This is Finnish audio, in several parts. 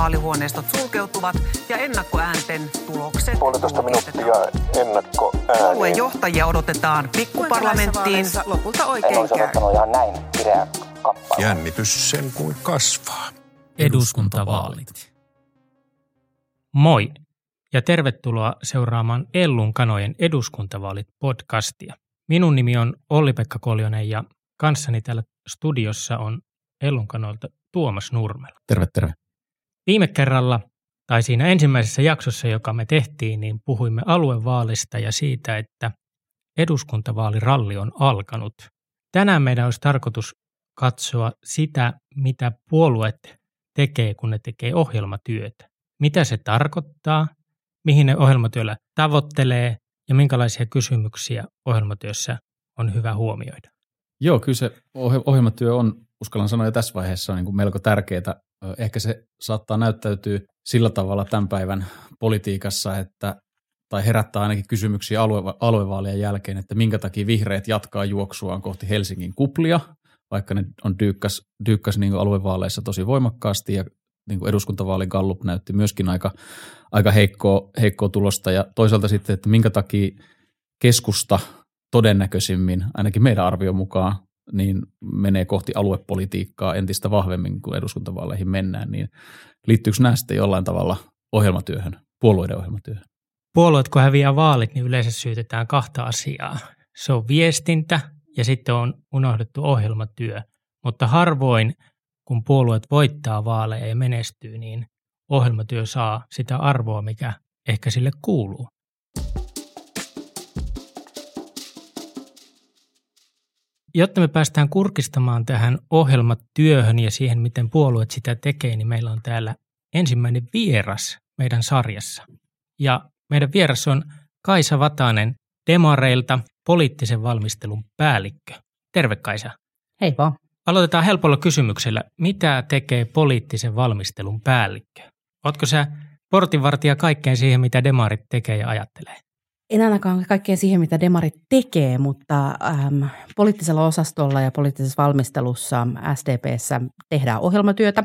vaalihuoneistot sulkeutuvat ja ennakkoäänten tulokset Puolitoista minuuttia ennakko Puolueen johtajia odotetaan pikkuparlamenttiin. Lopulta En oikein olisi odottanut ihan näin kireä kappale. Jännitys sen kuin kasvaa. eduskuntavaalit. Moi ja tervetuloa seuraamaan Ellun kanojen eduskuntavaalit podcastia. Minun nimi on Olli-Pekka Koljonen ja kanssani täällä studiossa on Ellun kanoilta Tuomas Nurmela. Terve, terve. Viime kerralla, tai siinä ensimmäisessä jaksossa, joka me tehtiin, niin puhuimme aluevaalista ja siitä, että eduskuntavaaliralli on alkanut. Tänään meidän olisi tarkoitus katsoa sitä, mitä puolueet tekee, kun ne tekee ohjelmatyötä. Mitä se tarkoittaa, mihin ne ohjelmatyöllä tavoittelee ja minkälaisia kysymyksiä ohjelmatyössä on hyvä huomioida. Joo, kyllä se ohjelmatyö on, uskallan sanoa jo tässä vaiheessa, niin kuin melko tärkeää. Ehkä se saattaa näyttäytyä sillä tavalla tämän päivän politiikassa, että tai herättää ainakin kysymyksiä alue, aluevaalien jälkeen, että minkä takia vihreät jatkaa juoksuaan kohti Helsingin kuplia, vaikka ne on dyykkäs, dyykkäs niin kuin aluevaaleissa tosi voimakkaasti ja niin kuin eduskuntavaalin Gallup näytti myöskin aika, aika heikkoa, heikkoa tulosta. Ja toisaalta sitten, että minkä takia keskusta todennäköisimmin, ainakin meidän arvion mukaan, niin menee kohti aluepolitiikkaa entistä vahvemmin, kun eduskuntavaaleihin mennään, niin liittyykö nämä sitten jollain tavalla ohjelmatyöhön, puolueiden ohjelmatyöhön? Puolueet, kun häviää vaalit, niin yleensä syytetään kahta asiaa. Se on viestintä ja sitten on unohdettu ohjelmatyö. Mutta harvoin, kun puolueet voittaa vaaleja ja menestyy, niin ohjelmatyö saa sitä arvoa, mikä ehkä sille kuuluu. Jotta me päästään kurkistamaan tähän ohjelmatyöhön ja siihen, miten puolueet sitä tekee, niin meillä on täällä ensimmäinen vieras meidän sarjassa. Ja meidän vieras on Kaisa Vatanen Demareilta, poliittisen valmistelun päällikkö. Terve Kaisa. Hei vaan. Aloitetaan helpolla kysymyksellä. Mitä tekee poliittisen valmistelun päällikkö? Ootko sä portinvartija kaikkeen siihen, mitä demarit tekee ja ajattelee? En ainakaan kaikkea siihen, mitä demarit tekee, mutta äm, poliittisella osastolla ja poliittisessa valmistelussa SDPssä tehdään ohjelmatyötä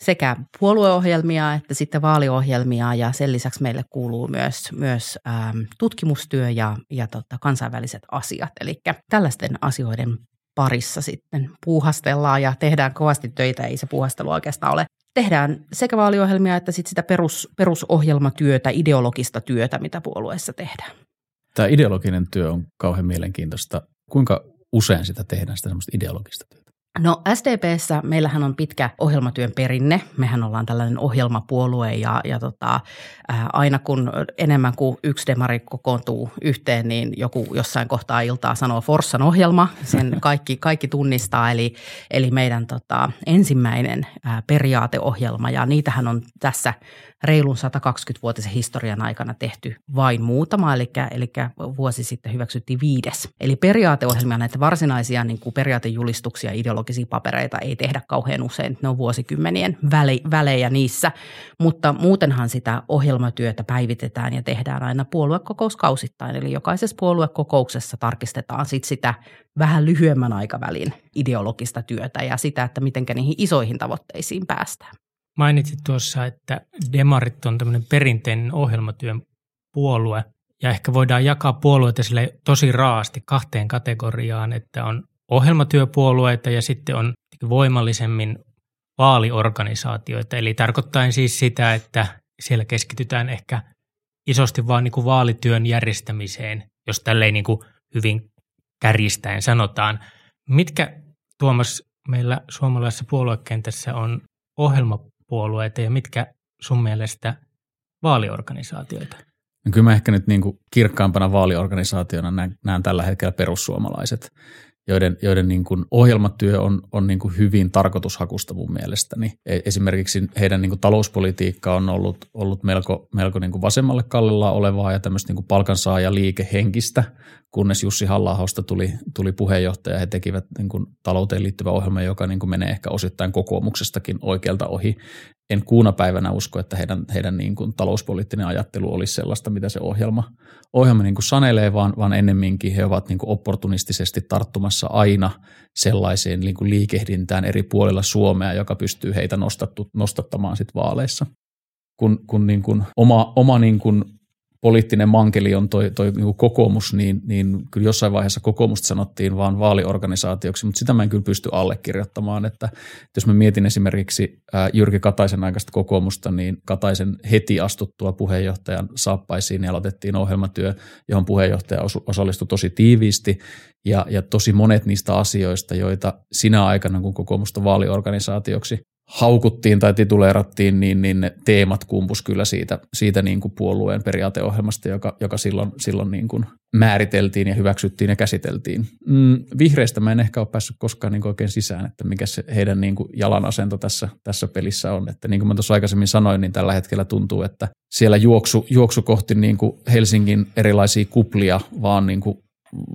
sekä puolueohjelmia että sitten vaaliohjelmia ja sen lisäksi meille kuuluu myös, myös äm, tutkimustyö ja, ja tota, kansainväliset asiat. Eli tällaisten asioiden parissa sitten puuhastellaan ja tehdään kovasti töitä, ei se puuhastelu oikeastaan ole. Tehdään sekä vaaliohjelmia että sitten sitä perus, perusohjelmatyötä, ideologista työtä, mitä puolueessa tehdään. Tämä ideologinen työ on kauhean mielenkiintoista. Kuinka usein sitä tehdään, sitä semmoista ideologista työtä? No SDPssä meillähän on pitkä ohjelmatyön perinne. Mehän ollaan tällainen ohjelmapuolue ja, ja tota, ää, aina kun enemmän kuin yksi demari kokoontuu yhteen, niin joku jossain kohtaa iltaa sanoo Forssan ohjelma. Sen kaikki, kaikki tunnistaa, eli, eli meidän tota, ensimmäinen ää, periaateohjelma ja niitähän on tässä reilun 120-vuotisen historian aikana tehty vain muutama, eli, eli vuosi sitten hyväksyttiin viides. Eli periaateohjelmia, näitä varsinaisia niin kuin periaatejulistuksia, ideologisia papereita ei tehdä kauhean usein, ne on vuosikymmenien väle, välejä niissä, mutta muutenhan sitä ohjelmatyötä päivitetään ja tehdään aina puoluekokouskausittain, eli jokaisessa puoluekokouksessa tarkistetaan sit sitä vähän lyhyemmän aikavälin ideologista työtä ja sitä, että miten niihin isoihin tavoitteisiin päästään. Mainitsit tuossa, että demarit on tämmöinen perinteinen ohjelmatyön puolue, ja ehkä voidaan jakaa puolueita sille tosi raasti kahteen kategoriaan, että on ohjelmatyöpuolueita ja sitten on voimallisemmin vaaliorganisaatioita. Eli tarkoittain siis sitä, että siellä keskitytään ehkä isosti vaan niin kuin vaalityön järjestämiseen, jos tälleen niin kuin hyvin kärjistäen sanotaan. Mitkä, Tuomas, meillä suomalaisessa puoluekentässä on ohjelmapuolueita ja mitkä sun mielestä vaaliorganisaatioita? No kyllä mä ehkä nyt niin kuin kirkkaampana vaaliorganisaationa näen, näen tällä hetkellä perussuomalaiset, joiden, joiden niin kuin ohjelmatyö on, on niin kuin hyvin tarkoitushakusta mun mielestäni. E- Esimerkiksi heidän niin kuin talouspolitiikka on ollut, ollut melko, melko niin kuin vasemmalle kallellaan olevaa ja tämmöistä niin kuin palkansaaja-liikehenkistä, kunnes Jussi halla tuli, tuli puheenjohtaja. He tekivät niin kuin talouteen liittyvä ohjelma, joka niin kuin menee ehkä osittain kokoomuksestakin oikealta ohi. En kuuna päivänä usko, että heidän, heidän niin kuin talouspoliittinen ajattelu olisi sellaista, mitä se ohjelma, ohjelma niin kuin sanelee, vaan, vaan ennemminkin he ovat niin kuin opportunistisesti tarttumassa aina sellaiseen niin kuin liikehdintään eri puolilla Suomea, joka pystyy heitä nostattu, nostattamaan sit vaaleissa. Kun, kun niin kuin oma, oma niin kuin poliittinen mankeli on toi, toi niin kokoomus, niin, niin kyllä jossain vaiheessa kokoomusta sanottiin vaan vaaliorganisaatioksi, mutta sitä mä en kyllä pysty allekirjoittamaan, että, että jos mä mietin esimerkiksi Jyrki Kataisen aikaista kokoomusta, niin Kataisen heti astuttua puheenjohtajan saappaisiin ja aloitettiin ohjelmatyö, johon puheenjohtaja osallistui tosi tiiviisti. Ja, ja tosi monet niistä asioista, joita sinä aikana, kun kokoomusta vaaliorganisaatioksi haukuttiin tai tituleerattiin, niin, niin ne teemat kumpus kyllä siitä, siitä niin kuin puolueen periaateohjelmasta, joka, joka silloin, silloin niin kuin määriteltiin ja hyväksyttiin ja käsiteltiin. Mm, vihreistä mä en ehkä ole päässyt koskaan niin oikein sisään, että mikä se heidän niin kuin jalanasento tässä, tässä pelissä on. Että niin kuin mä tuossa aikaisemmin sanoin, niin tällä hetkellä tuntuu, että siellä juoksu, juoksu kohti niin kuin Helsingin erilaisia kuplia vaan niin kuin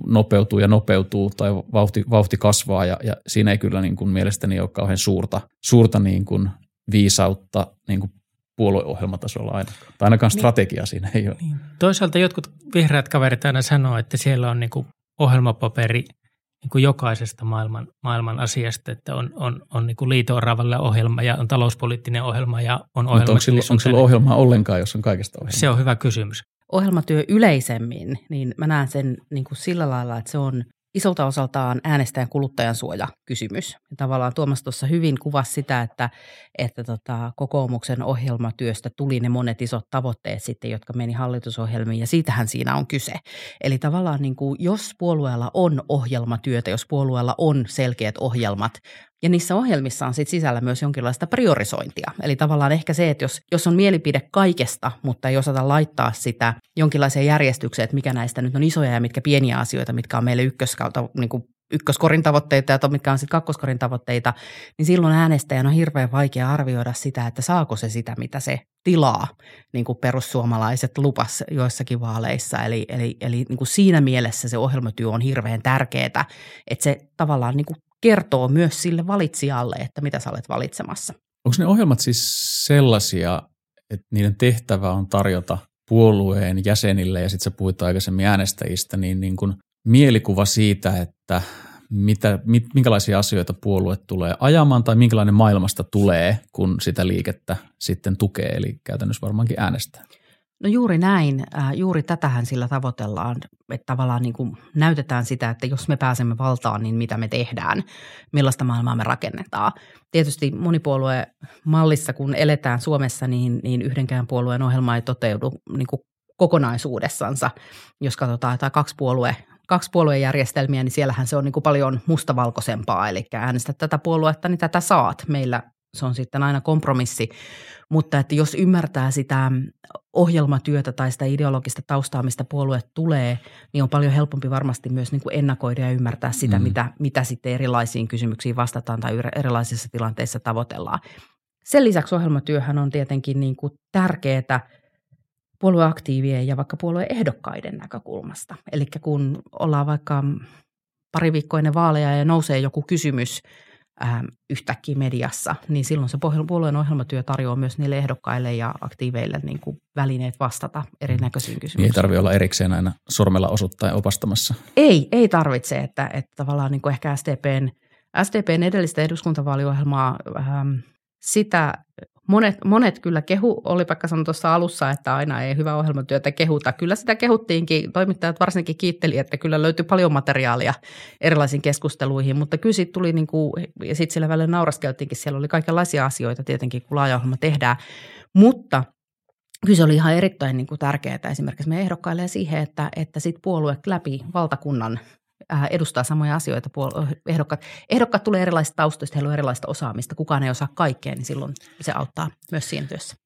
nopeutuu ja nopeutuu tai vauhti, vauhti kasvaa ja, ja siinä ei kyllä niin kuin mielestäni ole kauhean suurta, suurta niin kuin viisautta niin kuin puolueohjelmatasolla ainakaan. Tai ainakaan niin. strategia siinä ei ole. Niin. Toisaalta jotkut vihreät kaverit aina sanoo, että siellä on niin kuin ohjelmapaperi niin kuin jokaisesta maailman, maailman asiasta, että on, on, on niin liito-oravalle ohjelma ja on talouspoliittinen ohjelma ja on ohjelma. Mutta onko sillä, onko sillä ohjelmaa ollenkaan, jos on kaikesta ohjelmaa? Se on hyvä kysymys ohjelmatyö yleisemmin, niin mä näen sen niin kuin sillä lailla, että se on isolta osaltaan äänestäjän kuluttajan suoja kysymys. Tavallaan Tuomas tuossa hyvin kuvasi sitä, että, että tota, kokoomuksen ohjelmatyöstä tuli ne monet isot tavoitteet sitten, jotka meni hallitusohjelmiin ja siitähän siinä on kyse. Eli tavallaan niin kuin, jos puolueella on ohjelmatyötä, jos puolueella on selkeät ohjelmat, ja niissä ohjelmissa on sit sisällä myös jonkinlaista priorisointia. Eli tavallaan ehkä se, että jos, jos on mielipide kaikesta, mutta ei osata laittaa sitä jonkinlaiseen järjestykseen, että mikä näistä nyt on isoja ja mitkä pieniä asioita, mitkä on meille ykköskautta, niin kuin ykköskorin tavoitteita ja mitkä on sitten kakkoskorin tavoitteita, niin silloin äänestäjän on hirveän vaikea arvioida sitä, että saako se sitä, mitä se tilaa, niin kuin perussuomalaiset lupas joissakin vaaleissa. Eli, eli, eli niin kuin siinä mielessä se ohjelmatyö on hirveän tärkeää, että se tavallaan niin kuin kertoo myös sille valitsijalle, että mitä sä olet valitsemassa. Onko ne ohjelmat siis sellaisia, että niiden tehtävä on tarjota puolueen jäsenille, ja sitten sä puhuit aikaisemmin äänestäjistä, niin, niin kuin mielikuva siitä, että mitä, mit, minkälaisia asioita puolue tulee ajamaan tai minkälainen maailmasta tulee, kun sitä liikettä sitten tukee, eli käytännössä varmaankin äänestää. No juuri näin. Äh, juuri tätähän sillä tavoitellaan, että tavallaan niin kuin näytetään sitä, että jos me pääsemme valtaan, niin mitä me tehdään, millaista maailmaa me rakennetaan. Tietysti monipuolue mallissa, kun eletään Suomessa, niin, niin yhdenkään puolueen ohjelma ei toteudu niin kuin kokonaisuudessansa. Jos katsotaan jotain kaksi puolue kaksi puoluejärjestelmiä, niin siellähän se on niin kuin paljon mustavalkoisempaa. Eli äänestä tätä puoluetta, niin tätä saat. Meillä se on sitten aina kompromissi. Mutta että jos ymmärtää sitä ohjelmatyötä tai sitä ideologista taustaa, mistä puolue tulee, niin on paljon helpompi varmasti myös niin kuin ennakoida ja ymmärtää sitä, mm. mitä, mitä sitten erilaisiin kysymyksiin vastataan tai erilaisissa tilanteissa tavoitellaan. Sen lisäksi ohjelmatyöhän on tietenkin niin kuin tärkeää puolueaktiivien ja vaikka puolueehdokkaiden näkökulmasta. Eli kun ollaan vaikka pari viikkoa ennen vaaleja ja nousee joku kysymys – ähm, yhtäkkiä mediassa, niin silloin se puolueen ohjelmatyö tarjoaa myös niille ehdokkaille ja aktiiveille niin kuin välineet vastata erinäköisiin kysymyksiin. Niin ei tarvitse olla erikseen aina sormella osoittaa opastamassa. Ei, ei tarvitse, että, että tavallaan niin kuin ehkä SDPn, SDPn edellistä eduskuntavaaliohjelmaa, ähm, sitä Monet, monet kyllä kehu, oli vaikka sanoi tuossa alussa, että aina ei hyvä ohjelmatyötä kehuta. Kyllä sitä kehuttiinkin, toimittajat varsinkin kiitteli, että kyllä löytyi paljon materiaalia erilaisiin keskusteluihin, mutta kyllä siitä tuli niin kuin, ja sitten sillä välillä nauraskeltiinkin, siellä oli kaikenlaisia asioita tietenkin, kun laaja ohjelma tehdään, mutta kyllä se oli ihan erittäin niin kuin tärkeää esimerkiksi me ehdokkaille siihen, että, että sit puolue läpi valtakunnan edustaa samoja asioita. Ehdokkaat, ehdokkaat tulee erilaisista taustoista, heillä on erilaista osaamista. Kukaan ei osaa kaikkea, niin silloin se auttaa myös siinä työssä.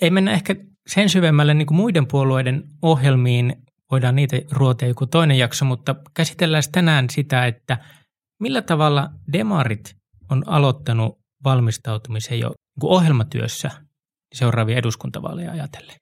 Ei mennä ehkä sen syvemmälle niin kuin muiden puolueiden ohjelmiin, voidaan niitä ruotia joku toinen jakso, mutta käsitellään tänään sitä, että millä tavalla demarit on aloittanut valmistautumisen jo niin ohjelmatyössä seuraavia eduskuntavaaleja ajatellen.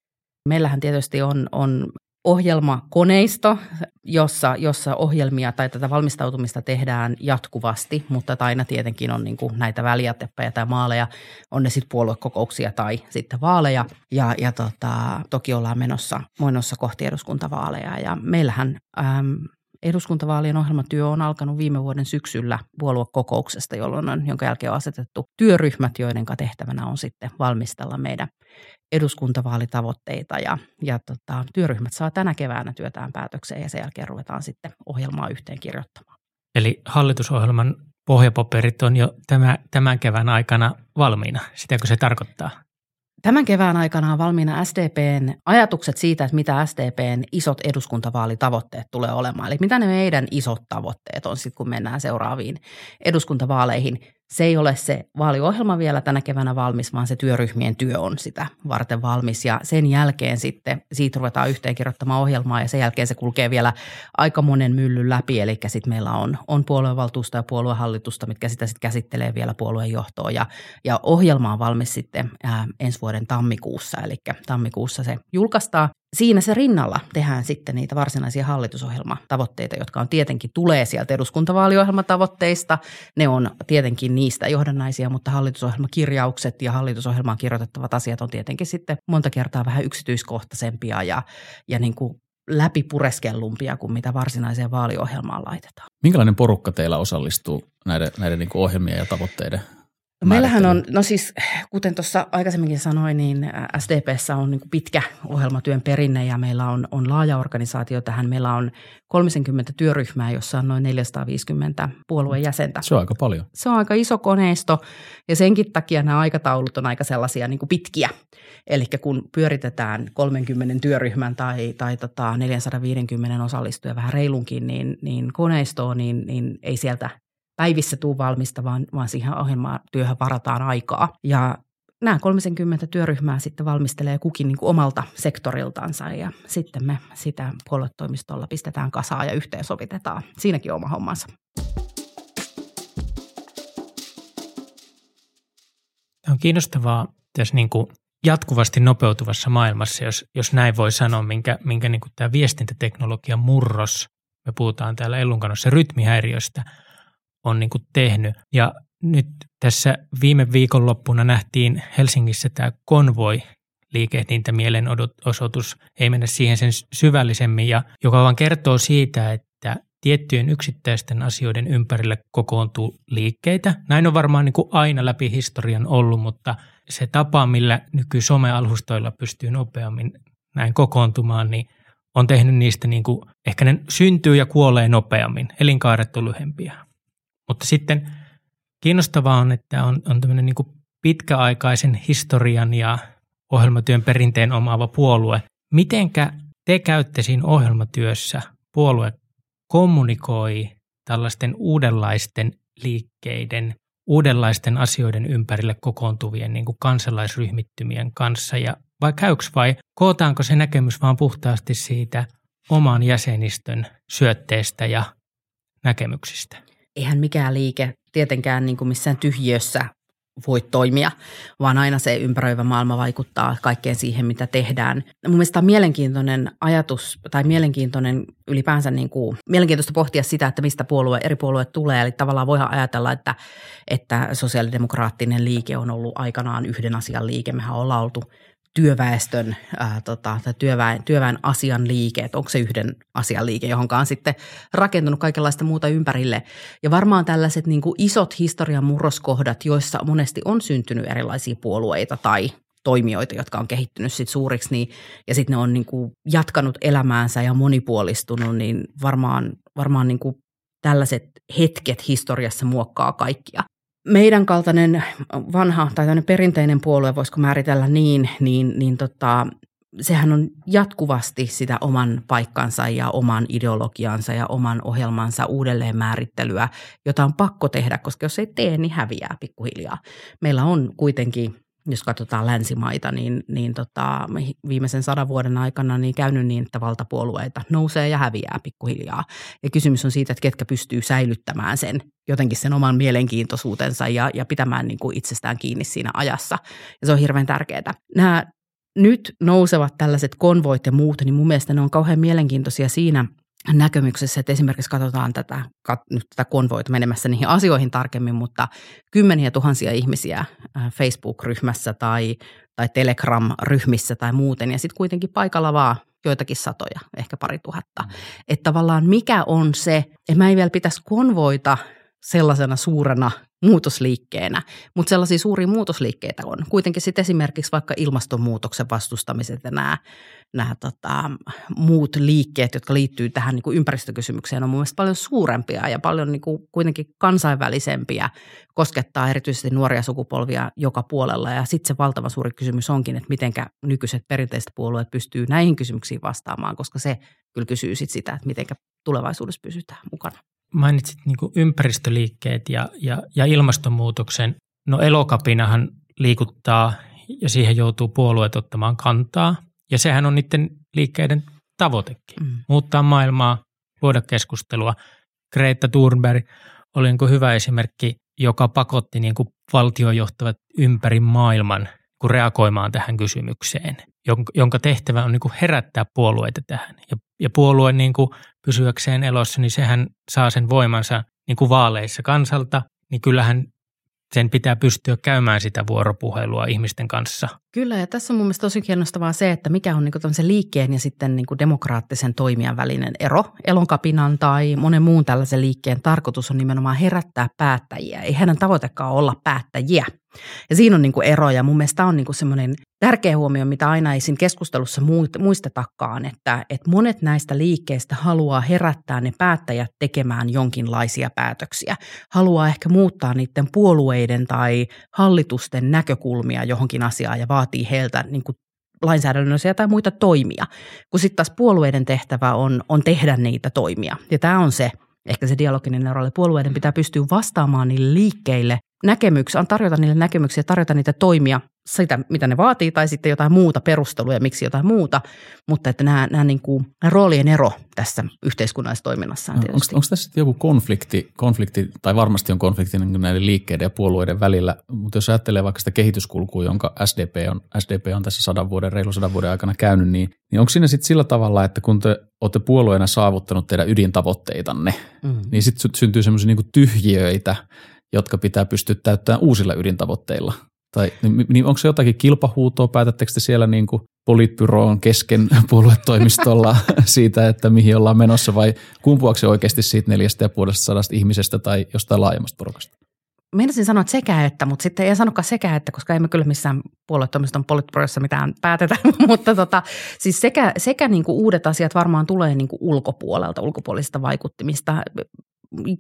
Meillähän tietysti on, on ohjelmakoneisto, jossa, jossa ohjelmia tai tätä valmistautumista tehdään jatkuvasti, mutta aina tietenkin on niin kuin näitä väliäteppejä tai maaleja, on ne sitten puoluekokouksia tai sitten vaaleja. Ja, ja tota, toki ollaan menossa, menossa kohti eduskuntavaaleja ja meillähän äm, eduskuntavaalien ohjelmatyö on alkanut viime vuoden syksyllä puoluekokouksesta, jolloin on, jonka jälkeen on asetettu työryhmät, joiden tehtävänä on sitten valmistella meidän eduskuntavaalitavoitteita ja, ja tota, työryhmät saa tänä keväänä työtään päätökseen ja sen jälkeen ruvetaan sitten ohjelmaa yhteen kirjoittamaan. Eli hallitusohjelman pohjapaperit on jo tämä, tämän kevään aikana valmiina. Sitäkö se tarkoittaa? Tämän kevään aikana on valmiina SDPn ajatukset siitä, että mitä SDPn isot eduskuntavaalitavoitteet tulee olemaan. Eli mitä ne meidän isot tavoitteet on sitten, kun mennään seuraaviin eduskuntavaaleihin se ei ole se vaaliohjelma vielä tänä keväänä valmis, vaan se työryhmien työ on sitä varten valmis. Ja sen jälkeen sitten siitä ruvetaan yhteen kirjoittamaan ohjelmaa ja sen jälkeen se kulkee vielä aika monen myllyn läpi. Eli sitten meillä on, on puoluevaltuusta ja puoluehallitusta, mitkä sitä sitten käsittelee vielä puolueen johtoa. Ja, ja ohjelma on valmis sitten ää, ensi vuoden tammikuussa, eli tammikuussa se julkaistaan siinä se rinnalla tehdään sitten niitä varsinaisia hallitusohjelmatavoitteita, jotka on tietenkin tulee sieltä eduskuntavaaliohjelmatavoitteista. Ne on tietenkin niistä johdannaisia, mutta hallitusohjelmakirjaukset ja hallitusohjelmaan kirjoitettavat asiat on tietenkin sitten monta kertaa vähän yksityiskohtaisempia ja, ja niin kuin läpipureskellumpia kuin mitä varsinaiseen vaaliohjelmaan laitetaan. Minkälainen porukka teillä osallistuu näiden, näiden niin ohjelmien ja tavoitteiden No meillähän on, no siis kuten tuossa aikaisemminkin sanoin, niin SDPssä on niin pitkä ohjelmatyön perinne ja meillä on, on laaja organisaatio tähän. Meillä on 30 työryhmää, jossa on noin 450 puolueen jäsentä. Se on aika paljon. Se on aika iso koneisto ja senkin takia nämä aikataulut on aika sellaisia niin pitkiä. Eli kun pyöritetään 30 työryhmän tai, tai tota 450 osallistuja vähän reilunkin, niin, niin koneistoon, niin, niin ei sieltä päivissä tuu valmista, vaan, vaan siihen ohjelmaan työhön varataan aikaa. Ja nämä 30 työryhmää sitten valmistelee kukin niin kuin omalta sektoriltansa ja sitten me sitä puoluetoimistolla pistetään kasaan ja yhteensovitetaan. Siinäkin oma hommansa. Tämä on kiinnostavaa tässä niin kuin jatkuvasti nopeutuvassa maailmassa, jos, jos näin voi sanoa, minkä, minkä niin kuin tämä viestintäteknologian murros, me puhutaan täällä Ellunkanossa rytmihäiriöstä – on niin kuin tehnyt. Ja nyt tässä viime viikonloppuna nähtiin Helsingissä tämä konvoi liikehdintä mielenosoitus, ei mennä siihen sen syvällisemmin, ja joka vaan kertoo siitä, että tiettyjen yksittäisten asioiden ympärille kokoontuu liikkeitä. Näin on varmaan niin kuin aina läpi historian ollut, mutta se tapa, millä nyky somealustoilla pystyy nopeammin näin kokoontumaan, niin on tehnyt niistä niin kuin, ehkä ne syntyy ja kuolee nopeammin, elinkaaret on lyhempiä. Mutta sitten kiinnostavaa on, että on, on tämmöinen niin pitkäaikaisen historian ja ohjelmatyön perinteen omaava puolue. Mitenkä te käytte siinä ohjelmatyössä, puolue kommunikoi tällaisten uudenlaisten liikkeiden, uudenlaisten asioiden ympärille kokoontuvien niin kuin kansalaisryhmittymien kanssa ja vai käyks vai kootaanko se näkemys vaan puhtaasti siitä oman jäsenistön syötteestä ja näkemyksistä? Eihän mikään liike tietenkään niin kuin missään tyhjössä voi toimia, vaan aina se ympäröivä maailma vaikuttaa kaikkeen siihen, mitä tehdään. Mun mielestä on mielenkiintoinen ajatus tai mielenkiintoinen ylipäänsä niin kuin, mielenkiintoista pohtia sitä, että mistä puolue, eri puolueet tulee. Eli tavallaan voidaan ajatella, että, että sosiaalidemokraattinen liike on ollut aikanaan yhden asian liike. Mehän ollaan oltu työväestön ää, tota, tai työväen, työväen asian liike, että onko se yhden asian liike, johon on sitten rakentunut kaikenlaista muuta ympärille. Ja varmaan tällaiset niin kuin isot historian murroskohdat, joissa monesti on syntynyt erilaisia puolueita tai toimijoita, jotka on kehittynyt sit suuriksi, niin, ja sitten ne on niin kuin jatkanut elämäänsä ja monipuolistunut, niin varmaan, varmaan niin kuin tällaiset hetket historiassa muokkaa kaikkia meidän kaltainen vanha tai perinteinen puolue, voisiko määritellä niin, niin, niin tota, sehän on jatkuvasti sitä oman paikkansa ja oman ideologiansa ja oman ohjelmansa uudelleen määrittelyä, jota on pakko tehdä, koska jos ei tee, niin häviää pikkuhiljaa. Meillä on kuitenkin jos katsotaan länsimaita, niin, niin tota, viimeisen sadan vuoden aikana niin käynyt niin, että valtapuolueita nousee ja häviää pikkuhiljaa. Ja kysymys on siitä, että ketkä pystyy säilyttämään sen jotenkin sen oman mielenkiintoisuutensa ja, ja pitämään niin kuin itsestään kiinni siinä ajassa. Ja se on hirveän tärkeää. Nämä nyt nousevat tällaiset konvoit ja muut, niin mun mielestä ne on kauhean mielenkiintoisia siinä näkemyksessä, että esimerkiksi katsotaan tätä, kat, nyt tätä konvoita menemässä niihin asioihin tarkemmin, mutta kymmeniä tuhansia ihmisiä äh, Facebook-ryhmässä tai, tai Telegram-ryhmissä tai muuten, ja sitten kuitenkin paikalla vaan joitakin satoja, ehkä pari tuhatta. Mm. Että tavallaan mikä on se, että mä ei vielä pitäisi konvoita sellaisena suurena muutosliikkeenä, mutta sellaisia suuria muutosliikkeitä on. Kuitenkin sitten esimerkiksi vaikka ilmastonmuutoksen vastustamiset ja nämä, nämä tota, muut liikkeet, jotka liittyy tähän niin kuin ympäristökysymykseen, on mun mielestä paljon suurempia ja paljon niin kuin kuitenkin kansainvälisempiä, koskettaa erityisesti nuoria sukupolvia joka puolella. Ja sitten se valtava suuri kysymys onkin, että miten nykyiset perinteiset puolueet pystyy näihin kysymyksiin vastaamaan, koska se kyllä kysyy sit sitä, että miten tulevaisuudessa pysytään mukana mainitsit niin ympäristöliikkeet ja, ja, ja ilmastonmuutoksen. No elokapinahan liikuttaa ja siihen joutuu puolueet ottamaan kantaa. Ja sehän on niiden liikkeiden tavoitekin. Mm. Muuttaa maailmaa, luoda keskustelua. Greta Thunberg oli niin hyvä esimerkki, joka pakotti niin kuin valtiojohtavat ympäri maailman kuin reagoimaan tähän kysymykseen, jonka tehtävä on niin herättää puolueita tähän. Ja, ja puolue niin pysyäkseen elossa, niin sehän saa sen voimansa niin kuin vaaleissa kansalta, niin kyllähän sen pitää pystyä käymään sitä vuoropuhelua ihmisten kanssa. Kyllä, ja tässä on mun mielestä tosi kiinnostavaa se, että mikä on niin liikkeen ja sitten niin demokraattisen toimijan välinen ero. Elonkapinan tai monen muun tällaisen liikkeen tarkoitus on nimenomaan herättää päättäjiä. Ei heidän tavoitekaan olla päättäjiä. Ja siinä on niin kuin ero ja mun mielestä on niin kuin semmoinen tärkeä huomio, mitä aina ei siinä keskustelussa muistetakaan, että, että monet näistä liikkeistä haluaa herättää ne päättäjät tekemään jonkinlaisia päätöksiä. Haluaa ehkä muuttaa niiden puolueiden tai hallitusten näkökulmia johonkin asiaan ja vaatii heiltä niin kuin lainsäädännöllisiä tai muita toimia, kun sitten taas puolueiden tehtävä on, on tehdä niitä toimia. Ja tämä on se, ehkä se dialoginen ero, puolueiden pitää pystyä vastaamaan niille liikkeille. Näkemyksiä, tarjota niille näkemyksiä, tarjota niitä toimia, sitä mitä ne vaatii, tai sitten jotain muuta perusteluja, miksi jotain muuta, mutta että nämä, nämä, niin kuin, nämä roolien ero tässä yhteiskunnallisessa toiminnassa on Onko, onko tässä joku konflikti, konflikti, tai varmasti on konflikti niin näiden liikkeiden ja puolueiden välillä, mutta jos ajattelee vaikka sitä kehityskulkua, jonka SDP on, SDP on tässä sadan vuoden, reilu sadan vuoden aikana käynyt, niin, niin onko siinä sitten sillä tavalla, että kun te olette puolueena saavuttanut teidän ydintavoitteitanne, mm. niin sitten syntyy semmoisia niin tyhjiöitä, jotka pitää pystyä täyttämään uusilla ydintavoitteilla? Tai niin, onko se jotakin kilpahuutoa, päätättekö te siellä niin kuin politbyroon kesken puoluetoimistolla siitä, että mihin ollaan menossa? Vai kumpuako se oikeasti siitä neljästä ja puolesta sadasta ihmisestä tai jostain laajemmasta porukasta? Meinasin sanoa että sekä että, mutta sitten ei sanokaan sekä että, koska emme kyllä missään puoluetoimiston politbyroissa mitään päätetä, mutta tota, siis sekä, sekä niin kuin uudet asiat varmaan tulee niin kuin ulkopuolelta, ulkopuolisista vaikuttimista.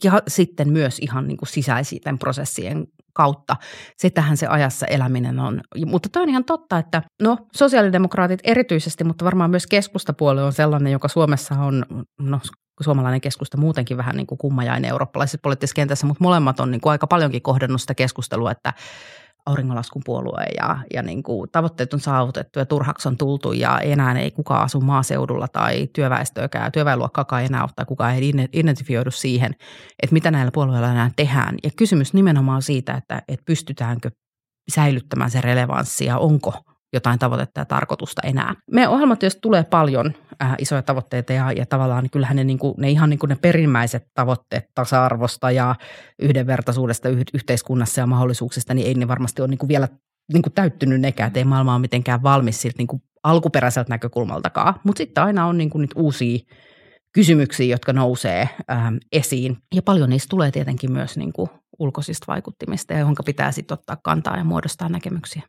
Ja sitten myös ihan niin kuin sisäisien prosessien kautta. Sitähän se ajassa eläminen on. Mutta toi on ihan totta, että no sosiaalidemokraatit erityisesti, mutta varmaan myös keskustapuolue on sellainen, joka Suomessa on, no suomalainen keskusta muutenkin vähän niin kuin kummajainen eurooppalaisessa poliittisessa kentässä, mutta molemmat on niin kuin aika paljonkin kohdannut sitä keskustelua, että auringonlaskun puolue ja, ja niin kuin tavoitteet on saavutettu ja turhaksi on tultu ja enää ei kukaan asu maaseudulla tai työväestöäkään, työväenluokkaakaan enää ottaa, kukaan ei identifioidu siihen, että mitä näillä puolueilla enää tehdään. Ja kysymys nimenomaan siitä, että, että pystytäänkö säilyttämään se relevanssi ja onko jotain tavoitetta ja tarkoitusta enää. Me ohjelmatyöstä tulee paljon äh, isoja tavoitteita ja, ja tavallaan kyllähän ne, niin kuin, ne ihan niin kuin ne perimmäiset tavoitteet tasa-arvosta ja yhdenvertaisuudesta yh- yhteiskunnassa ja mahdollisuuksista, niin ei ne varmasti ole niin kuin vielä niin kuin täyttynyt nekään, että ei maailma ole mitenkään valmis siltä niin kuin alkuperäiseltä näkökulmaltakaan. Mutta sitten aina on niin kuin niitä uusia kysymyksiä, jotka nousee ähm, esiin. Ja paljon niistä tulee tietenkin myös niin kuin ulkoisista vaikuttimista, johon pitää sitten ottaa kantaa ja muodostaa näkemyksiä.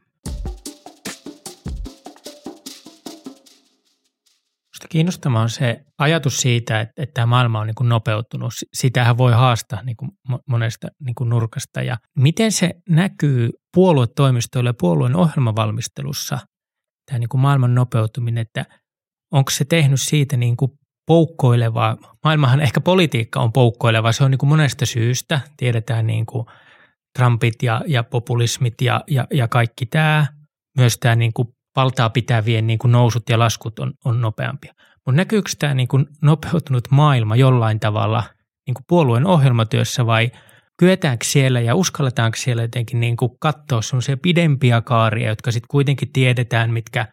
Kiinnostavaa on se ajatus siitä, että, että tämä maailma on niin kuin nopeutunut. Sitähän voi haastaa niin kuin monesta niin kuin nurkasta. Ja miten se näkyy puoluetoimistoilla ja puolueen ohjelmavalmistelussa, tämä niin kuin maailman nopeutuminen, että onko se tehnyt siitä niin kuin poukkoilevaa. Maailmahan ehkä politiikka on poukkoileva, se on niin kuin monesta syystä. Tiedetään niin kuin Trumpit ja, ja populismit ja, ja, ja kaikki tämä. Myös tämä niin kuin valtaa pitävien niin kuin nousut ja laskut on, on nopeampia. Mutta näkyykö tämä niin kuin nopeutunut maailma jollain tavalla niin kuin puolueen ohjelmatyössä vai kyetäänkö siellä ja uskalletaanko siellä jotenkin niin kuin katsoa sellaisia pidempiä kaaria, jotka sitten kuitenkin tiedetään, mitkä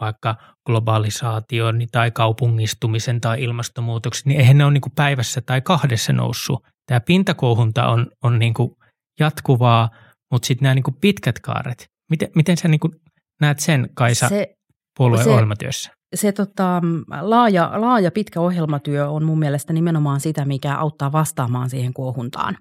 vaikka globalisaation tai kaupungistumisen tai ilmastonmuutoksen, niin eihän ne ole niin kuin päivässä tai kahdessa noussut. Tämä pintakuohunta on, on niin kuin jatkuvaa, mutta sitten nämä niin kuin pitkät kaaret, miten, miten sä niin kuin näet sen, Kaisa, se, puolueen se, ohjelmatyössä? Se tota, laaja, laaja pitkä ohjelmatyö on mun mielestä nimenomaan sitä, mikä auttaa vastaamaan siihen kuohuntaan.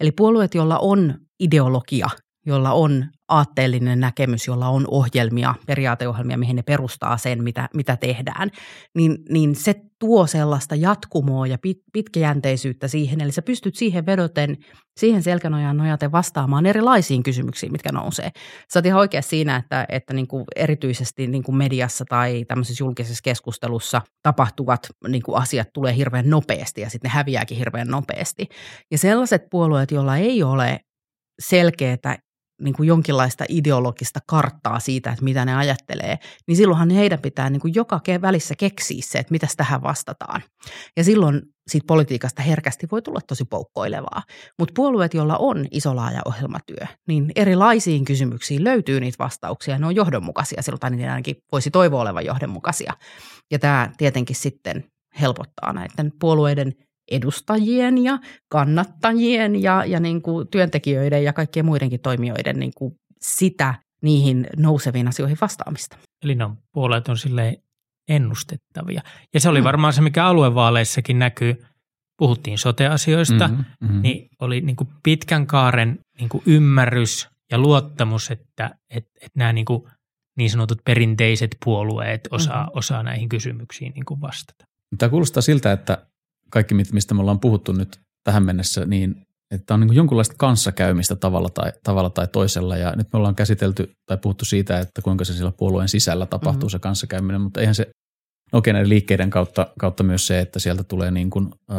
Eli puolueet, joilla on ideologia jolla on aatteellinen näkemys, jolla on ohjelmia, periaateohjelmia, mihin ne perustaa sen, mitä, mitä tehdään, niin, niin se tuo sellaista jatkumoa ja pit, pitkäjänteisyyttä siihen. Eli sä pystyt siihen vedoten, siihen selkänojaan nojaten vastaamaan erilaisiin kysymyksiin, mitkä nousee. Sä oot ihan oikea siinä, että, että niin kuin erityisesti niin kuin mediassa tai tämmöisessä julkisessa keskustelussa tapahtuvat niin kuin asiat tulee hirveän nopeasti ja sitten ne häviääkin hirveän nopeasti. Ja sellaiset puolueet, joilla ei ole selkeää niin kuin jonkinlaista ideologista karttaa siitä, että mitä ne ajattelee, niin silloinhan heidän pitää niin kuin joka välissä keksiä se, että mitä tähän vastataan. Ja silloin siitä politiikasta herkästi voi tulla tosi poukkoilevaa. Mutta puolueet, joilla on iso laaja ohjelmatyö, niin erilaisiin kysymyksiin löytyy niitä vastauksia. Ne on johdonmukaisia, silloin niin ainakin voisi toivoa olevan johdonmukaisia. Ja tämä tietenkin sitten helpottaa näiden puolueiden edustajien ja kannattajien ja, ja niin kuin työntekijöiden ja kaikkien muidenkin toimijoiden niin kuin sitä niihin nouseviin asioihin vastaamista. Eli no, puolueet on silleen ennustettavia. Ja se oli mm. varmaan se, mikä aluevaaleissakin näkyy. Puhuttiin soteasioista, mm-hmm, mm-hmm. niin oli niin kuin pitkän kaaren niin kuin ymmärrys ja luottamus, että, että, että nämä niin, kuin niin sanotut perinteiset puolueet osaa, mm-hmm. osaa näihin kysymyksiin niin kuin vastata. Tämä kuulostaa siltä, että kaikki, mistä me ollaan puhuttu nyt tähän mennessä, niin että on niin jonkunlaista kanssakäymistä tavalla tai, tavalla tai toisella. Ja nyt me ollaan käsitelty tai puhuttu siitä, että kuinka se siellä puolueen sisällä tapahtuu mm-hmm. se kanssakäyminen, mutta eihän se, okei näiden liikkeiden kautta, kautta myös se, että sieltä tulee niin kuin, äh,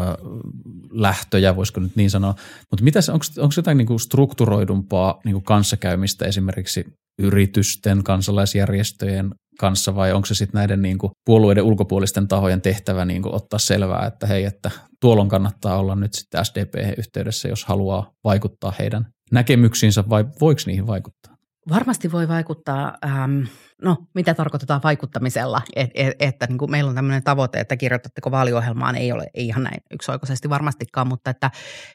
lähtöjä, voisiko nyt niin sanoa. Mutta mitä onko, onko jotain niin kuin strukturoidumpaa niin kuin kanssakäymistä esimerkiksi yritysten, kansalaisjärjestöjen kanssa vai onko se sitten näiden niin kuin puolueiden ulkopuolisten tahojen tehtävä niin kuin ottaa selvää, että hei, että tuolon kannattaa olla nyt sitten SDP-yhteydessä, jos haluaa vaikuttaa heidän näkemyksiinsä vai voiko niihin vaikuttaa? Varmasti voi vaikuttaa, ähm, no mitä tarkoitetaan vaikuttamisella, et, et, että niin kuin meillä on tämmöinen tavoite, että kirjoitatteko vaaliohjelmaan, ei ole ei ihan näin yksioikoisesti varmastikaan, mutta että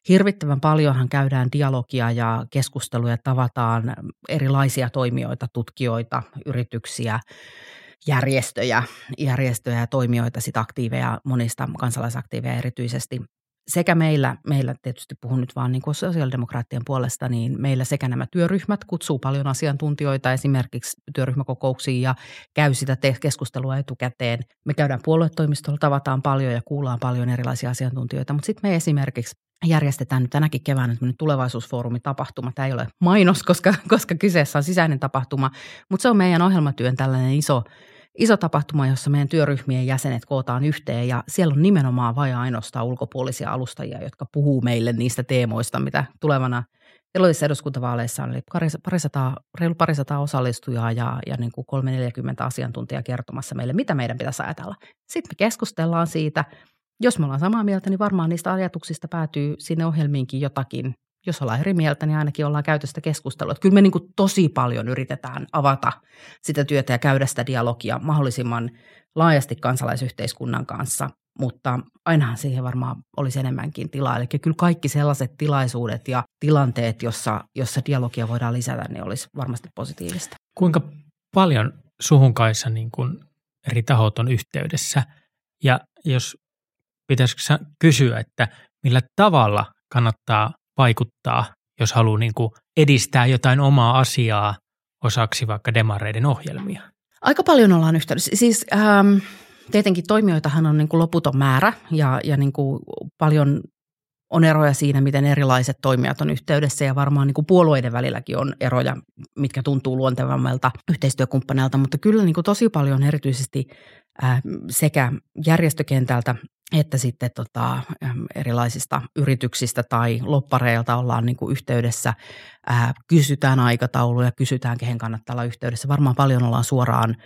hirvittävän paljonhan käydään dialogia ja keskusteluja, tavataan erilaisia toimijoita, tutkijoita, yrityksiä, järjestöjä, järjestöjä ja toimijoita, sit aktiiveja, monista kansalaisaktiiveja erityisesti sekä meillä, meillä tietysti puhun nyt vaan niin kuin sosiaalidemokraattien puolesta, niin meillä sekä nämä työryhmät kutsuu paljon asiantuntijoita esimerkiksi työryhmäkokouksiin ja käy sitä keskustelua etukäteen. Me käydään puoluetoimistolla, tavataan paljon ja kuullaan paljon erilaisia asiantuntijoita, mutta sitten me esimerkiksi järjestetään nyt tänäkin keväänä tulevaisuusfoorumi tapahtuma. Tämä ei ole mainos, koska, koska kyseessä on sisäinen tapahtuma, mutta se on meidän ohjelmatyön tällainen iso iso tapahtuma, jossa meidän työryhmien jäsenet kootaan yhteen ja siellä on nimenomaan vain ainoastaan ulkopuolisia alustajia, jotka puhuu meille niistä teemoista, mitä tulevana edellisessä eduskuntavaaleissa oli parisataa, reilu parisataa osallistujaa ja, ja niin kuin 340 asiantuntijaa kertomassa meille, mitä meidän pitäisi ajatella. Sitten me keskustellaan siitä. Jos me ollaan samaa mieltä, niin varmaan niistä ajatuksista päätyy sinne ohjelmiinkin jotakin jos ollaan eri mieltä, niin ainakin ollaan käytöstä keskustelua. Että kyllä me niin kuin tosi paljon yritetään avata sitä työtä ja käydä sitä dialogia mahdollisimman laajasti kansalaisyhteiskunnan kanssa, mutta ainahan siihen varmaan olisi enemmänkin tilaa. Eli kyllä kaikki sellaiset tilaisuudet ja tilanteet, jossa, jossa dialogia voidaan lisätä, niin olisi varmasti positiivista. Kuinka paljon suhun kanssa niin kuin eri tahot on yhteydessä? Ja jos pitäisikö kysyä, että millä tavalla kannattaa vaikuttaa, jos haluaa niin kuin edistää jotain omaa asiaa osaksi vaikka demareiden ohjelmia? Aika paljon ollaan yhteydessä. Siis ähm, tietenkin toimijoitahan on niin kuin loputon määrä ja, ja niin kuin paljon on eroja siinä, miten erilaiset toimijat on yhteydessä ja varmaan niin kuin puolueiden välilläkin on eroja, mitkä tuntuu luontevammalta yhteistyökumppaneilta, mutta kyllä niin kuin tosi paljon erityisesti äh, sekä järjestökentältä että sitten tota, erilaisista yrityksistä tai loppareilta ollaan niin kuin yhteydessä, ää, kysytään aikatauluja, kysytään kehen kannattaa olla yhteydessä. Varmaan paljon ollaan suoraan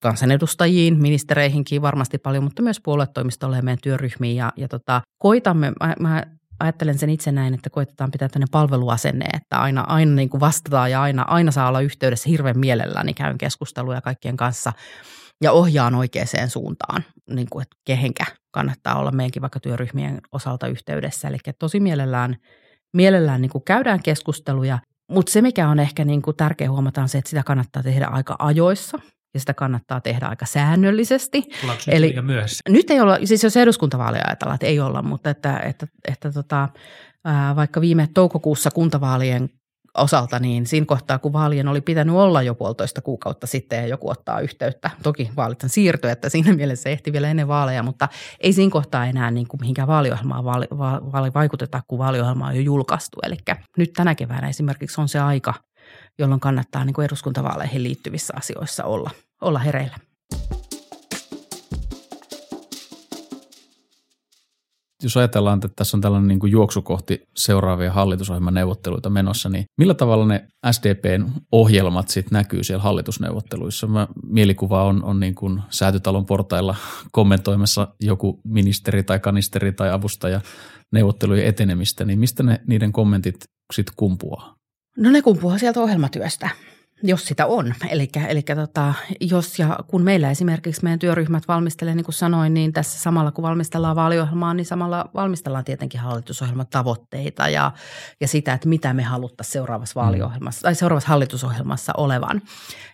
kansanedustajiin, ministereihinkin varmasti paljon, mutta myös puoluetoimistolle ja meidän työryhmiin. Ja, ja tota, koitamme, mä, mä ajattelen sen itse näin, että koitetaan pitää tämmöinen palveluasenne, että aina, aina niin kuin vastataan ja aina, aina saa olla yhteydessä hirveän mielelläni käyn keskusteluja kaikkien kanssa – ja ohjaan oikeaan suuntaan, niin kuin, että kehenkä kannattaa olla meidänkin vaikka työryhmien osalta yhteydessä. Eli tosi mielellään, mielellään niin kuin käydään keskusteluja, mutta se mikä on ehkä niin kuin tärkeä huomata on se, että sitä kannattaa tehdä aika ajoissa ja sitä kannattaa tehdä aika säännöllisesti. Eli myöhässä? Nyt ei olla, siis jos eduskuntavaaleja ajatellaan, että ei olla, mutta että, että, että tota, ää, vaikka viime toukokuussa kuntavaalien osalta, niin siinä kohtaa, kun vaalien oli pitänyt olla jo puolitoista kuukautta sitten ja joku ottaa yhteyttä. Toki vaalit siirtyi, että siinä mielessä ehti vielä ennen vaaleja, mutta ei siinä kohtaa enää niin kuin mihinkään vaaliohjelmaan vaali, vaali vaikuteta, kun vaaliohjelma on jo julkaistu. Eli nyt tänä keväänä esimerkiksi on se aika, jolloin kannattaa niin kuin eduskuntavaaleihin liittyvissä asioissa olla, olla hereillä. jos ajatellaan, että tässä on tällainen niin kuin juoksu kohti seuraavia hallitusohjelman neuvotteluita menossa, niin millä tavalla ne SDPn ohjelmat sitten näkyy siellä hallitusneuvotteluissa? Mä, mielikuva on, on niin kuin säätytalon portailla kommentoimassa joku ministeri tai kanisteri tai avustaja neuvottelujen etenemistä, niin mistä ne, niiden kommentit sitten kumpuaa? No ne kumpuaa sieltä ohjelmatyöstä jos sitä on. Eli, eli tota, jos ja kun meillä esimerkiksi meidän työryhmät valmistelee, niin kuin sanoin, niin tässä samalla kun valmistellaan vaaliohjelmaa, niin samalla valmistellaan tietenkin hallitusohjelman tavoitteita ja, ja sitä, että mitä me haluttaisiin seuraavassa mm. vaaliohjelmassa tai seuraavassa hallitusohjelmassa olevan.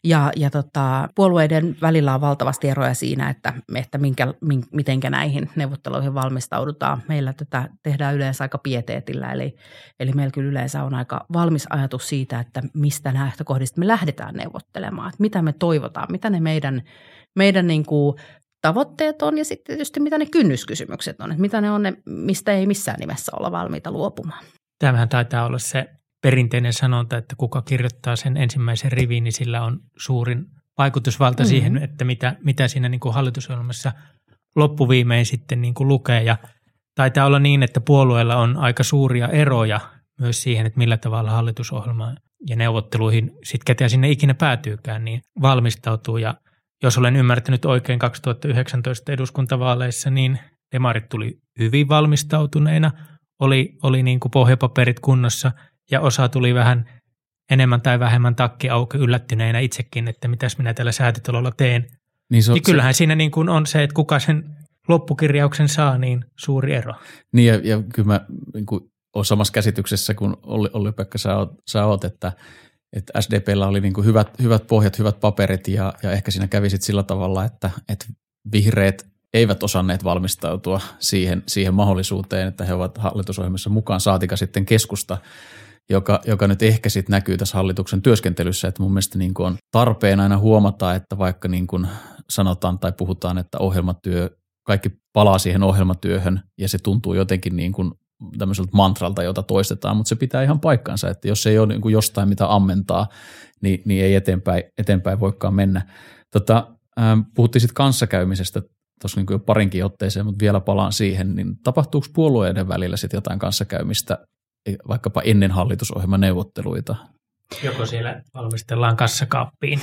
Ja, ja tota, puolueiden välillä on valtavasti eroja siinä, että, että minkä, min, mitenkä näihin neuvotteluihin valmistaudutaan. Meillä tätä tehdään yleensä aika pieteetillä, eli, eli meillä kyllä yleensä on aika valmis ajatus siitä, että mistä lähtökohdista me lähdetään neuvottelemaan, että mitä me toivotaan, mitä ne meidän, meidän niin kuin tavoitteet on ja sitten tietysti mitä ne kynnyskysymykset on, että mitä ne on ne, mistä ei missään nimessä olla valmiita luopumaan. Tämähän taitaa olla se perinteinen sanonta, että kuka kirjoittaa sen ensimmäisen rivin, niin sillä on suurin vaikutusvalta mm-hmm. siihen, että mitä, mitä siinä niin kuin hallitusohjelmassa loppuviimein sitten niin kuin lukee. Ja taitaa olla niin, että puolueella on aika suuria eroja myös siihen, että millä tavalla hallitusohjelma ja neuvotteluihin, sit ketä sinne ikinä päätyykään, niin valmistautuu. Ja jos olen ymmärtänyt oikein 2019 eduskuntavaaleissa, niin demarit tuli hyvin valmistautuneina, oli, oli niin kuin pohjapaperit kunnossa ja osa tuli vähän enemmän tai vähemmän takki auki yllättyneinä itsekin, että mitäs minä tällä säätötalolla teen. Niin, se, niin kyllähän se, siinä niin kuin on se, että kuka sen loppukirjauksen saa, niin suuri ero. Niin ja, ja kyllä mä niin kuin ole samassa käsityksessä kuin Olli, Olli Pekka sä oot, sä oot että, että SDPllä oli niin kuin hyvät, hyvät pohjat, hyvät paperit ja, ja ehkä siinä kävi sit sillä tavalla, että, että vihreät eivät osanneet valmistautua siihen, siihen mahdollisuuteen, että he ovat hallitusohjelmassa mukaan, saatika sitten keskusta, joka, joka nyt ehkä sitten näkyy tässä hallituksen työskentelyssä, että mun mielestä niin on tarpeen aina huomata, että vaikka niin kuin sanotaan tai puhutaan, että ohjelmatyö, kaikki palaa siihen ohjelmatyöhön ja se tuntuu jotenkin niin kuin tämmöiseltä mantralta, jota toistetaan, mutta se pitää ihan paikkansa, että jos ei ole niin kuin jostain mitä ammentaa, niin, niin ei eteenpäin, eteenpäin voikaan mennä. Tota, ähm, puhuttiin sitten kanssakäymisestä tuossa niin jo parinkin otteeseen, mutta vielä palaan siihen, niin tapahtuuko puolueiden välillä sitten jotain kanssakäymistä vaikkapa ennen hallitusohjelman neuvotteluita? Joko siellä valmistellaan kassakaappiin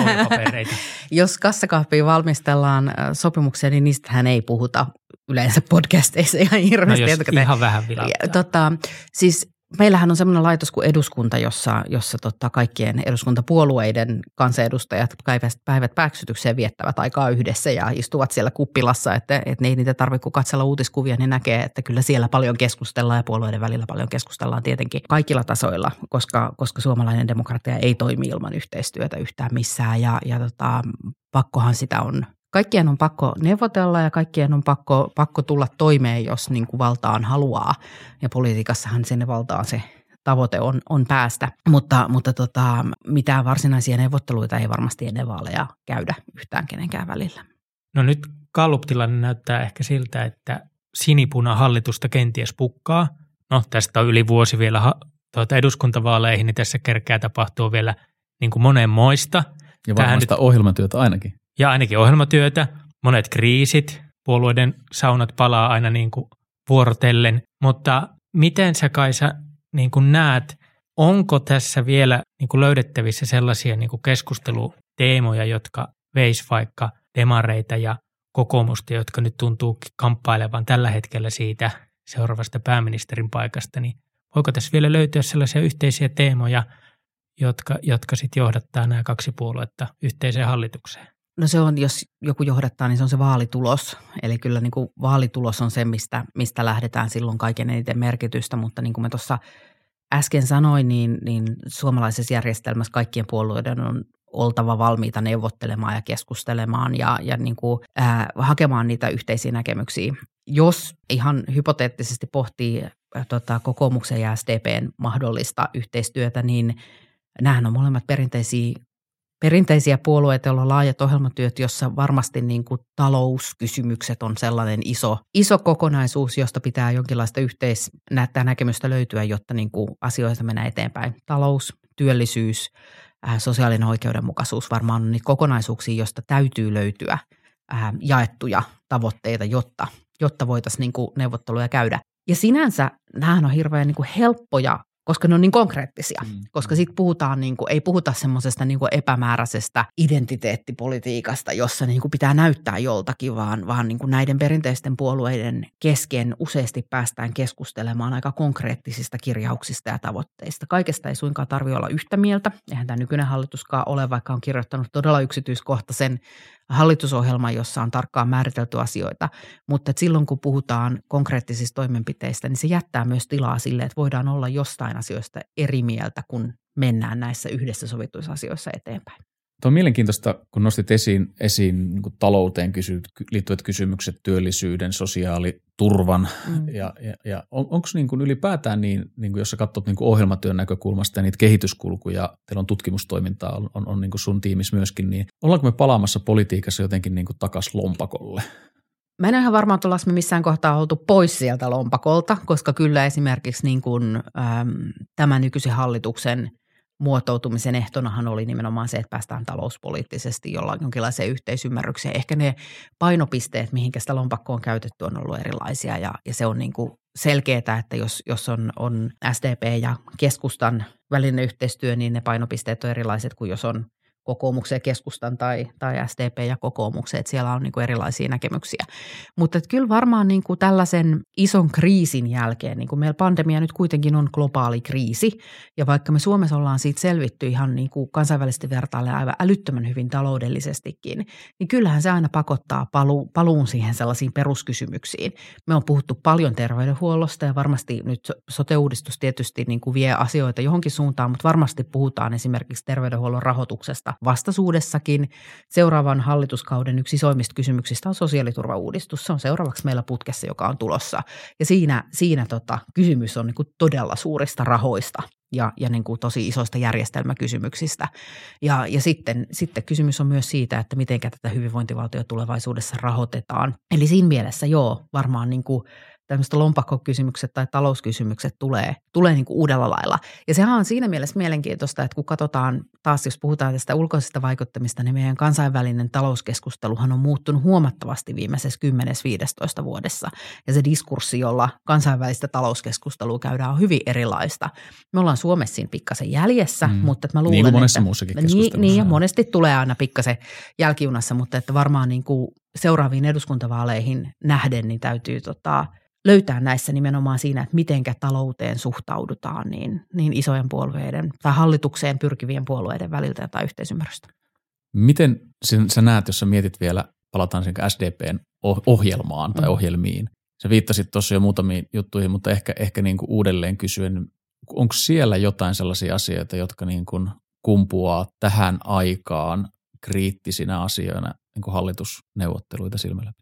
Jos kassakaappiin valmistellaan äh, sopimuksia, niin niistähän ei puhuta yleensä podcasteissa ihan hirveästi. No jos ihan vähän vilauttaa. Tota, siis meillähän on semmoinen laitos kuin eduskunta, jossa, jossa tota kaikkien eduskuntapuolueiden kansanedustajat päivät, päivät pääksytykseen viettävät aikaa yhdessä ja istuvat siellä kuppilassa, että, että ne ei niitä tarvitse kun katsella uutiskuvia, niin näkee, että kyllä siellä paljon keskustellaan ja puolueiden välillä paljon keskustellaan tietenkin kaikilla tasoilla, koska, koska suomalainen demokratia ei toimi ilman yhteistyötä yhtään missään ja, ja tota, pakkohan sitä on kaikkien on pakko neuvotella ja kaikkien on pakko, pakko tulla toimeen, jos niin kuin valtaan haluaa. Ja politiikassahan sinne valtaan se tavoite on, on päästä, mutta, mutta tota, mitään varsinaisia neuvotteluita ei varmasti ennen vaaleja käydä yhtään kenenkään välillä. No nyt kalluptilanne näyttää ehkä siltä, että sinipuna hallitusta kenties pukkaa. No tästä on yli vuosi vielä ha- tuota eduskuntavaaleihin, niin tässä kerkää tapahtuu vielä niin kuin monenmoista. Ja varmasta nyt... ohjelmatyötä ainakin ja ainakin ohjelmatyötä, monet kriisit, puolueiden saunat palaa aina niin kuin vuorotellen, mutta miten sä Kaisa niin kuin näet, onko tässä vielä niin kuin löydettävissä sellaisia niin kuin keskusteluteemoja, jotka veis vaikka demareita ja kokoomusta, jotka nyt tuntuu kamppailevan tällä hetkellä siitä seuraavasta pääministerin paikasta, niin voiko tässä vielä löytyä sellaisia yhteisiä teemoja, jotka, jotka sitten johdattaa nämä kaksi puoluetta yhteiseen hallitukseen? No se on, jos joku johdattaa, niin se on se vaalitulos. Eli kyllä niin kuin vaalitulos on se, mistä, mistä lähdetään silloin kaiken eniten merkitystä, mutta niin kuin mä tuossa äsken sanoin, niin, niin suomalaisessa järjestelmässä kaikkien puolueiden on oltava valmiita neuvottelemaan ja keskustelemaan ja, ja niin kuin, ää, hakemaan niitä yhteisiä näkemyksiä. Jos ihan hypoteettisesti pohtii ää, tota, kokoomuksen ja SDPn mahdollista yhteistyötä, niin nämähän on molemmat perinteisiä perinteisiä puolueita, joilla on laajat ohjelmatyöt, jossa varmasti niin kuin talouskysymykset on sellainen iso, iso kokonaisuus, josta pitää jonkinlaista yhteisnäyttää näkemystä löytyä, jotta niin kuin asioita mennään eteenpäin. Talous, työllisyys, äh, sosiaalinen oikeudenmukaisuus varmaan on niitä kokonaisuuksia, joista täytyy löytyä äh, jaettuja tavoitteita, jotta, jotta voitaisiin niin neuvotteluja käydä. Ja sinänsä nämä on hirveän niin kuin helppoja koska ne on niin konkreettisia. Mm. Koska sitten puhutaan, niin kuin, ei puhuta semmoisesta niin epämääräisestä identiteettipolitiikasta, jossa niin kuin pitää näyttää joltakin, vaan, vaan niin kuin näiden perinteisten puolueiden kesken useasti päästään keskustelemaan aika konkreettisista kirjauksista ja tavoitteista. Kaikesta ei suinkaan tarvitse olla yhtä mieltä. Eihän tämä nykyinen hallituskaan ole, vaikka on kirjoittanut todella yksityiskohtaisen hallitusohjelma, jossa on tarkkaan määritelty asioita, mutta silloin kun puhutaan konkreettisista toimenpiteistä, niin se jättää myös tilaa sille, että voidaan olla jostain asioista eri mieltä, kun mennään näissä yhdessä sovituissa asioissa eteenpäin. Tuo on mielenkiintoista, kun nostit esiin, esiin niin talouteen kysy, liittyvät kysymykset, työllisyyden, sosiaaliturvan. Mm. Ja, ja, ja on, onko niin kuin ylipäätään, niin, niin kuin jos sä katsot niin kuin ohjelmatyön näkökulmasta ja niitä kehityskulkuja, teillä on tutkimustoimintaa, on, on, on niin kuin sun tiimis myöskin, niin ollaanko me palaamassa politiikassa jotenkin niin kuin takas lompakolle? Mä en ihan varmaan tulla me missään kohtaa oltu pois sieltä lompakolta, koska kyllä esimerkiksi niin kuin, äm, tämän nykyisen hallituksen – muotoutumisen ehtonahan oli nimenomaan se, että päästään talouspoliittisesti jollain jonkinlaiseen yhteisymmärrykseen. Ehkä ne painopisteet, mihinkä sitä lompakkoa on käytetty, on ollut erilaisia ja, ja se on niin kuin selkeää, että jos, jos on, on SDP ja keskustan välinen yhteistyö, niin ne painopisteet on erilaiset kuin jos on kokoomuksen keskustan tai, tai SDP ja kokoomuksen, että siellä on niin kuin erilaisia näkemyksiä. Mutta kyllä varmaan niin kuin tällaisen ison kriisin jälkeen, niin kuin meillä pandemia nyt kuitenkin on globaali kriisi, ja vaikka me Suomessa ollaan siitä selvitty ihan niin kuin kansainvälisesti vertaillen aivan älyttömän hyvin taloudellisestikin, niin kyllähän se aina pakottaa palu, paluun siihen sellaisiin peruskysymyksiin. Me on puhuttu paljon terveydenhuollosta ja varmasti nyt sote-uudistus tietysti niin kuin vie asioita johonkin suuntaan, mutta varmasti puhutaan esimerkiksi terveydenhuollon rahoituksesta vastaisuudessakin. Seuraavan hallituskauden yksi isoimmista kysymyksistä on sosiaaliturvauudistus. Se on seuraavaksi meillä putkessa, joka on tulossa. Ja siinä, siinä tota, kysymys on niin kuin todella suurista rahoista ja, ja niin kuin tosi isoista järjestelmäkysymyksistä. Ja, ja sitten, sitten kysymys on myös siitä, että miten tätä hyvinvointivaltio tulevaisuudessa rahoitetaan. Eli siinä mielessä joo, varmaan niin kuin – tämmöiset lompakkokysymykset tai talouskysymykset tulee, tulee niin kuin uudella lailla. Ja sehän on siinä mielessä mielenkiintoista, että kun katsotaan taas, jos puhutaan tästä ulkoisesta vaikuttamista, niin meidän kansainvälinen talouskeskusteluhan on muuttunut huomattavasti viimeisessä 10-15 vuodessa. Ja se diskurssi, jolla kansainvälistä talouskeskustelua käydään, on hyvin erilaista. Me ollaan Suomessa siinä pikkasen jäljessä, mm. mutta mä luulen, niin kuin monessa että, muussakin niin, niin, ja monesti tulee aina pikkasen jälkijunassa, mutta että varmaan niin kuin seuraaviin eduskuntavaaleihin nähden, niin täytyy tota, löytää näissä nimenomaan siinä, että mitenkä talouteen suhtaudutaan niin, niin isojen puolueiden tai hallitukseen pyrkivien puolueiden väliltä jotain yhteisymmärrystä. Miten sen, sä näet, jos sä mietit vielä, palataan sen SDPn ohjelmaan tai mm. ohjelmiin. Sä viittasit tuossa jo muutamiin juttuihin, mutta ehkä, ehkä niin kuin uudelleen kysyen, onko siellä jotain sellaisia asioita, jotka niin kuin kumpuaa tähän aikaan kriittisinä asioina niin kuin hallitusneuvotteluita silmällä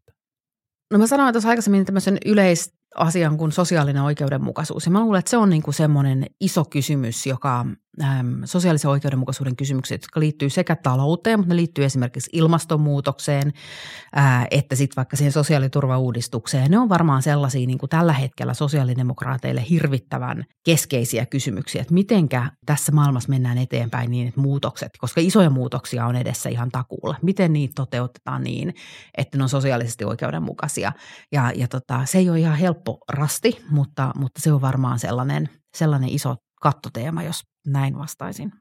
No mä sanoin tuossa aikaisemmin tämmöisen yleisasian kuin sosiaalinen oikeudenmukaisuus. Ja mä luulen, että se on niin kuin semmoinen iso kysymys, joka sosiaalisen oikeudenmukaisuuden kysymykset, jotka liittyy sekä talouteen, mutta ne liittyy esimerkiksi ilmastonmuutokseen, että sitten vaikka siihen sosiaaliturvauudistukseen. Ne on varmaan sellaisia niin kuin tällä hetkellä sosiaalidemokraateille hirvittävän keskeisiä kysymyksiä, että mitenkä tässä maailmassa mennään eteenpäin niin, että muutokset, koska isoja muutoksia on edessä ihan takuulla, miten niitä toteutetaan niin, että ne on sosiaalisesti oikeudenmukaisia. Ja, ja tota, se ei ole ihan helppo rasti, mutta, mutta se on varmaan sellainen, sellainen iso kattoteema, jos näin vastaisin.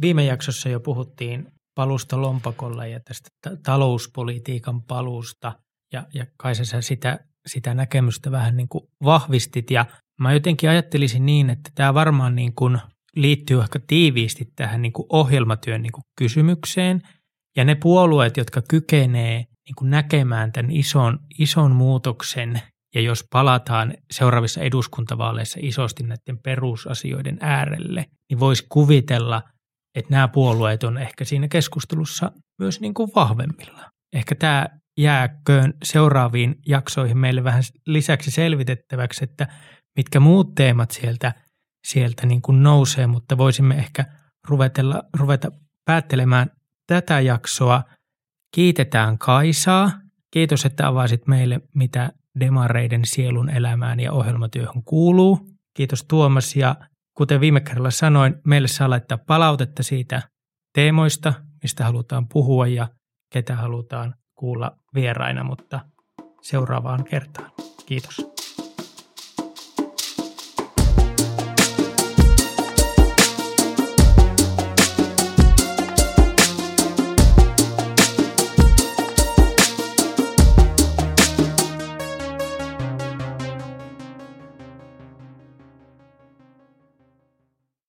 Viime jaksossa jo puhuttiin palusta lompakolla ja tästä talouspolitiikan palusta ja, ja kai sä sitä, sitä näkemystä vähän niin kuin vahvistit ja mä jotenkin ajattelisin niin, että tämä varmaan niin kuin liittyy ehkä tiiviisti tähän niin kuin ohjelmatyön niin kuin kysymykseen. Ja ne puolueet, jotka kykenee niin näkemään tämän ison, ison muutoksen ja jos palataan seuraavissa eduskuntavaaleissa isosti näiden perusasioiden äärelle, niin voisi kuvitella, että nämä puolueet on ehkä siinä keskustelussa myös niin kuin vahvemmilla. Ehkä tämä jääköön seuraaviin jaksoihin meille vähän lisäksi selvitettäväksi, että mitkä muut teemat sieltä, sieltä niin kuin nousee, mutta voisimme ehkä ruvetella, ruveta päättelemään tätä jaksoa. Kiitetään Kaisaa. Kiitos, että avasit meille, mitä demareiden sielun elämään ja ohjelmatyöhön kuuluu. Kiitos Tuomas ja kuten viime kerralla sanoin, meille saa laittaa palautetta siitä teemoista, mistä halutaan puhua ja ketä halutaan kuulla vieraina, mutta seuraavaan kertaan. Kiitos.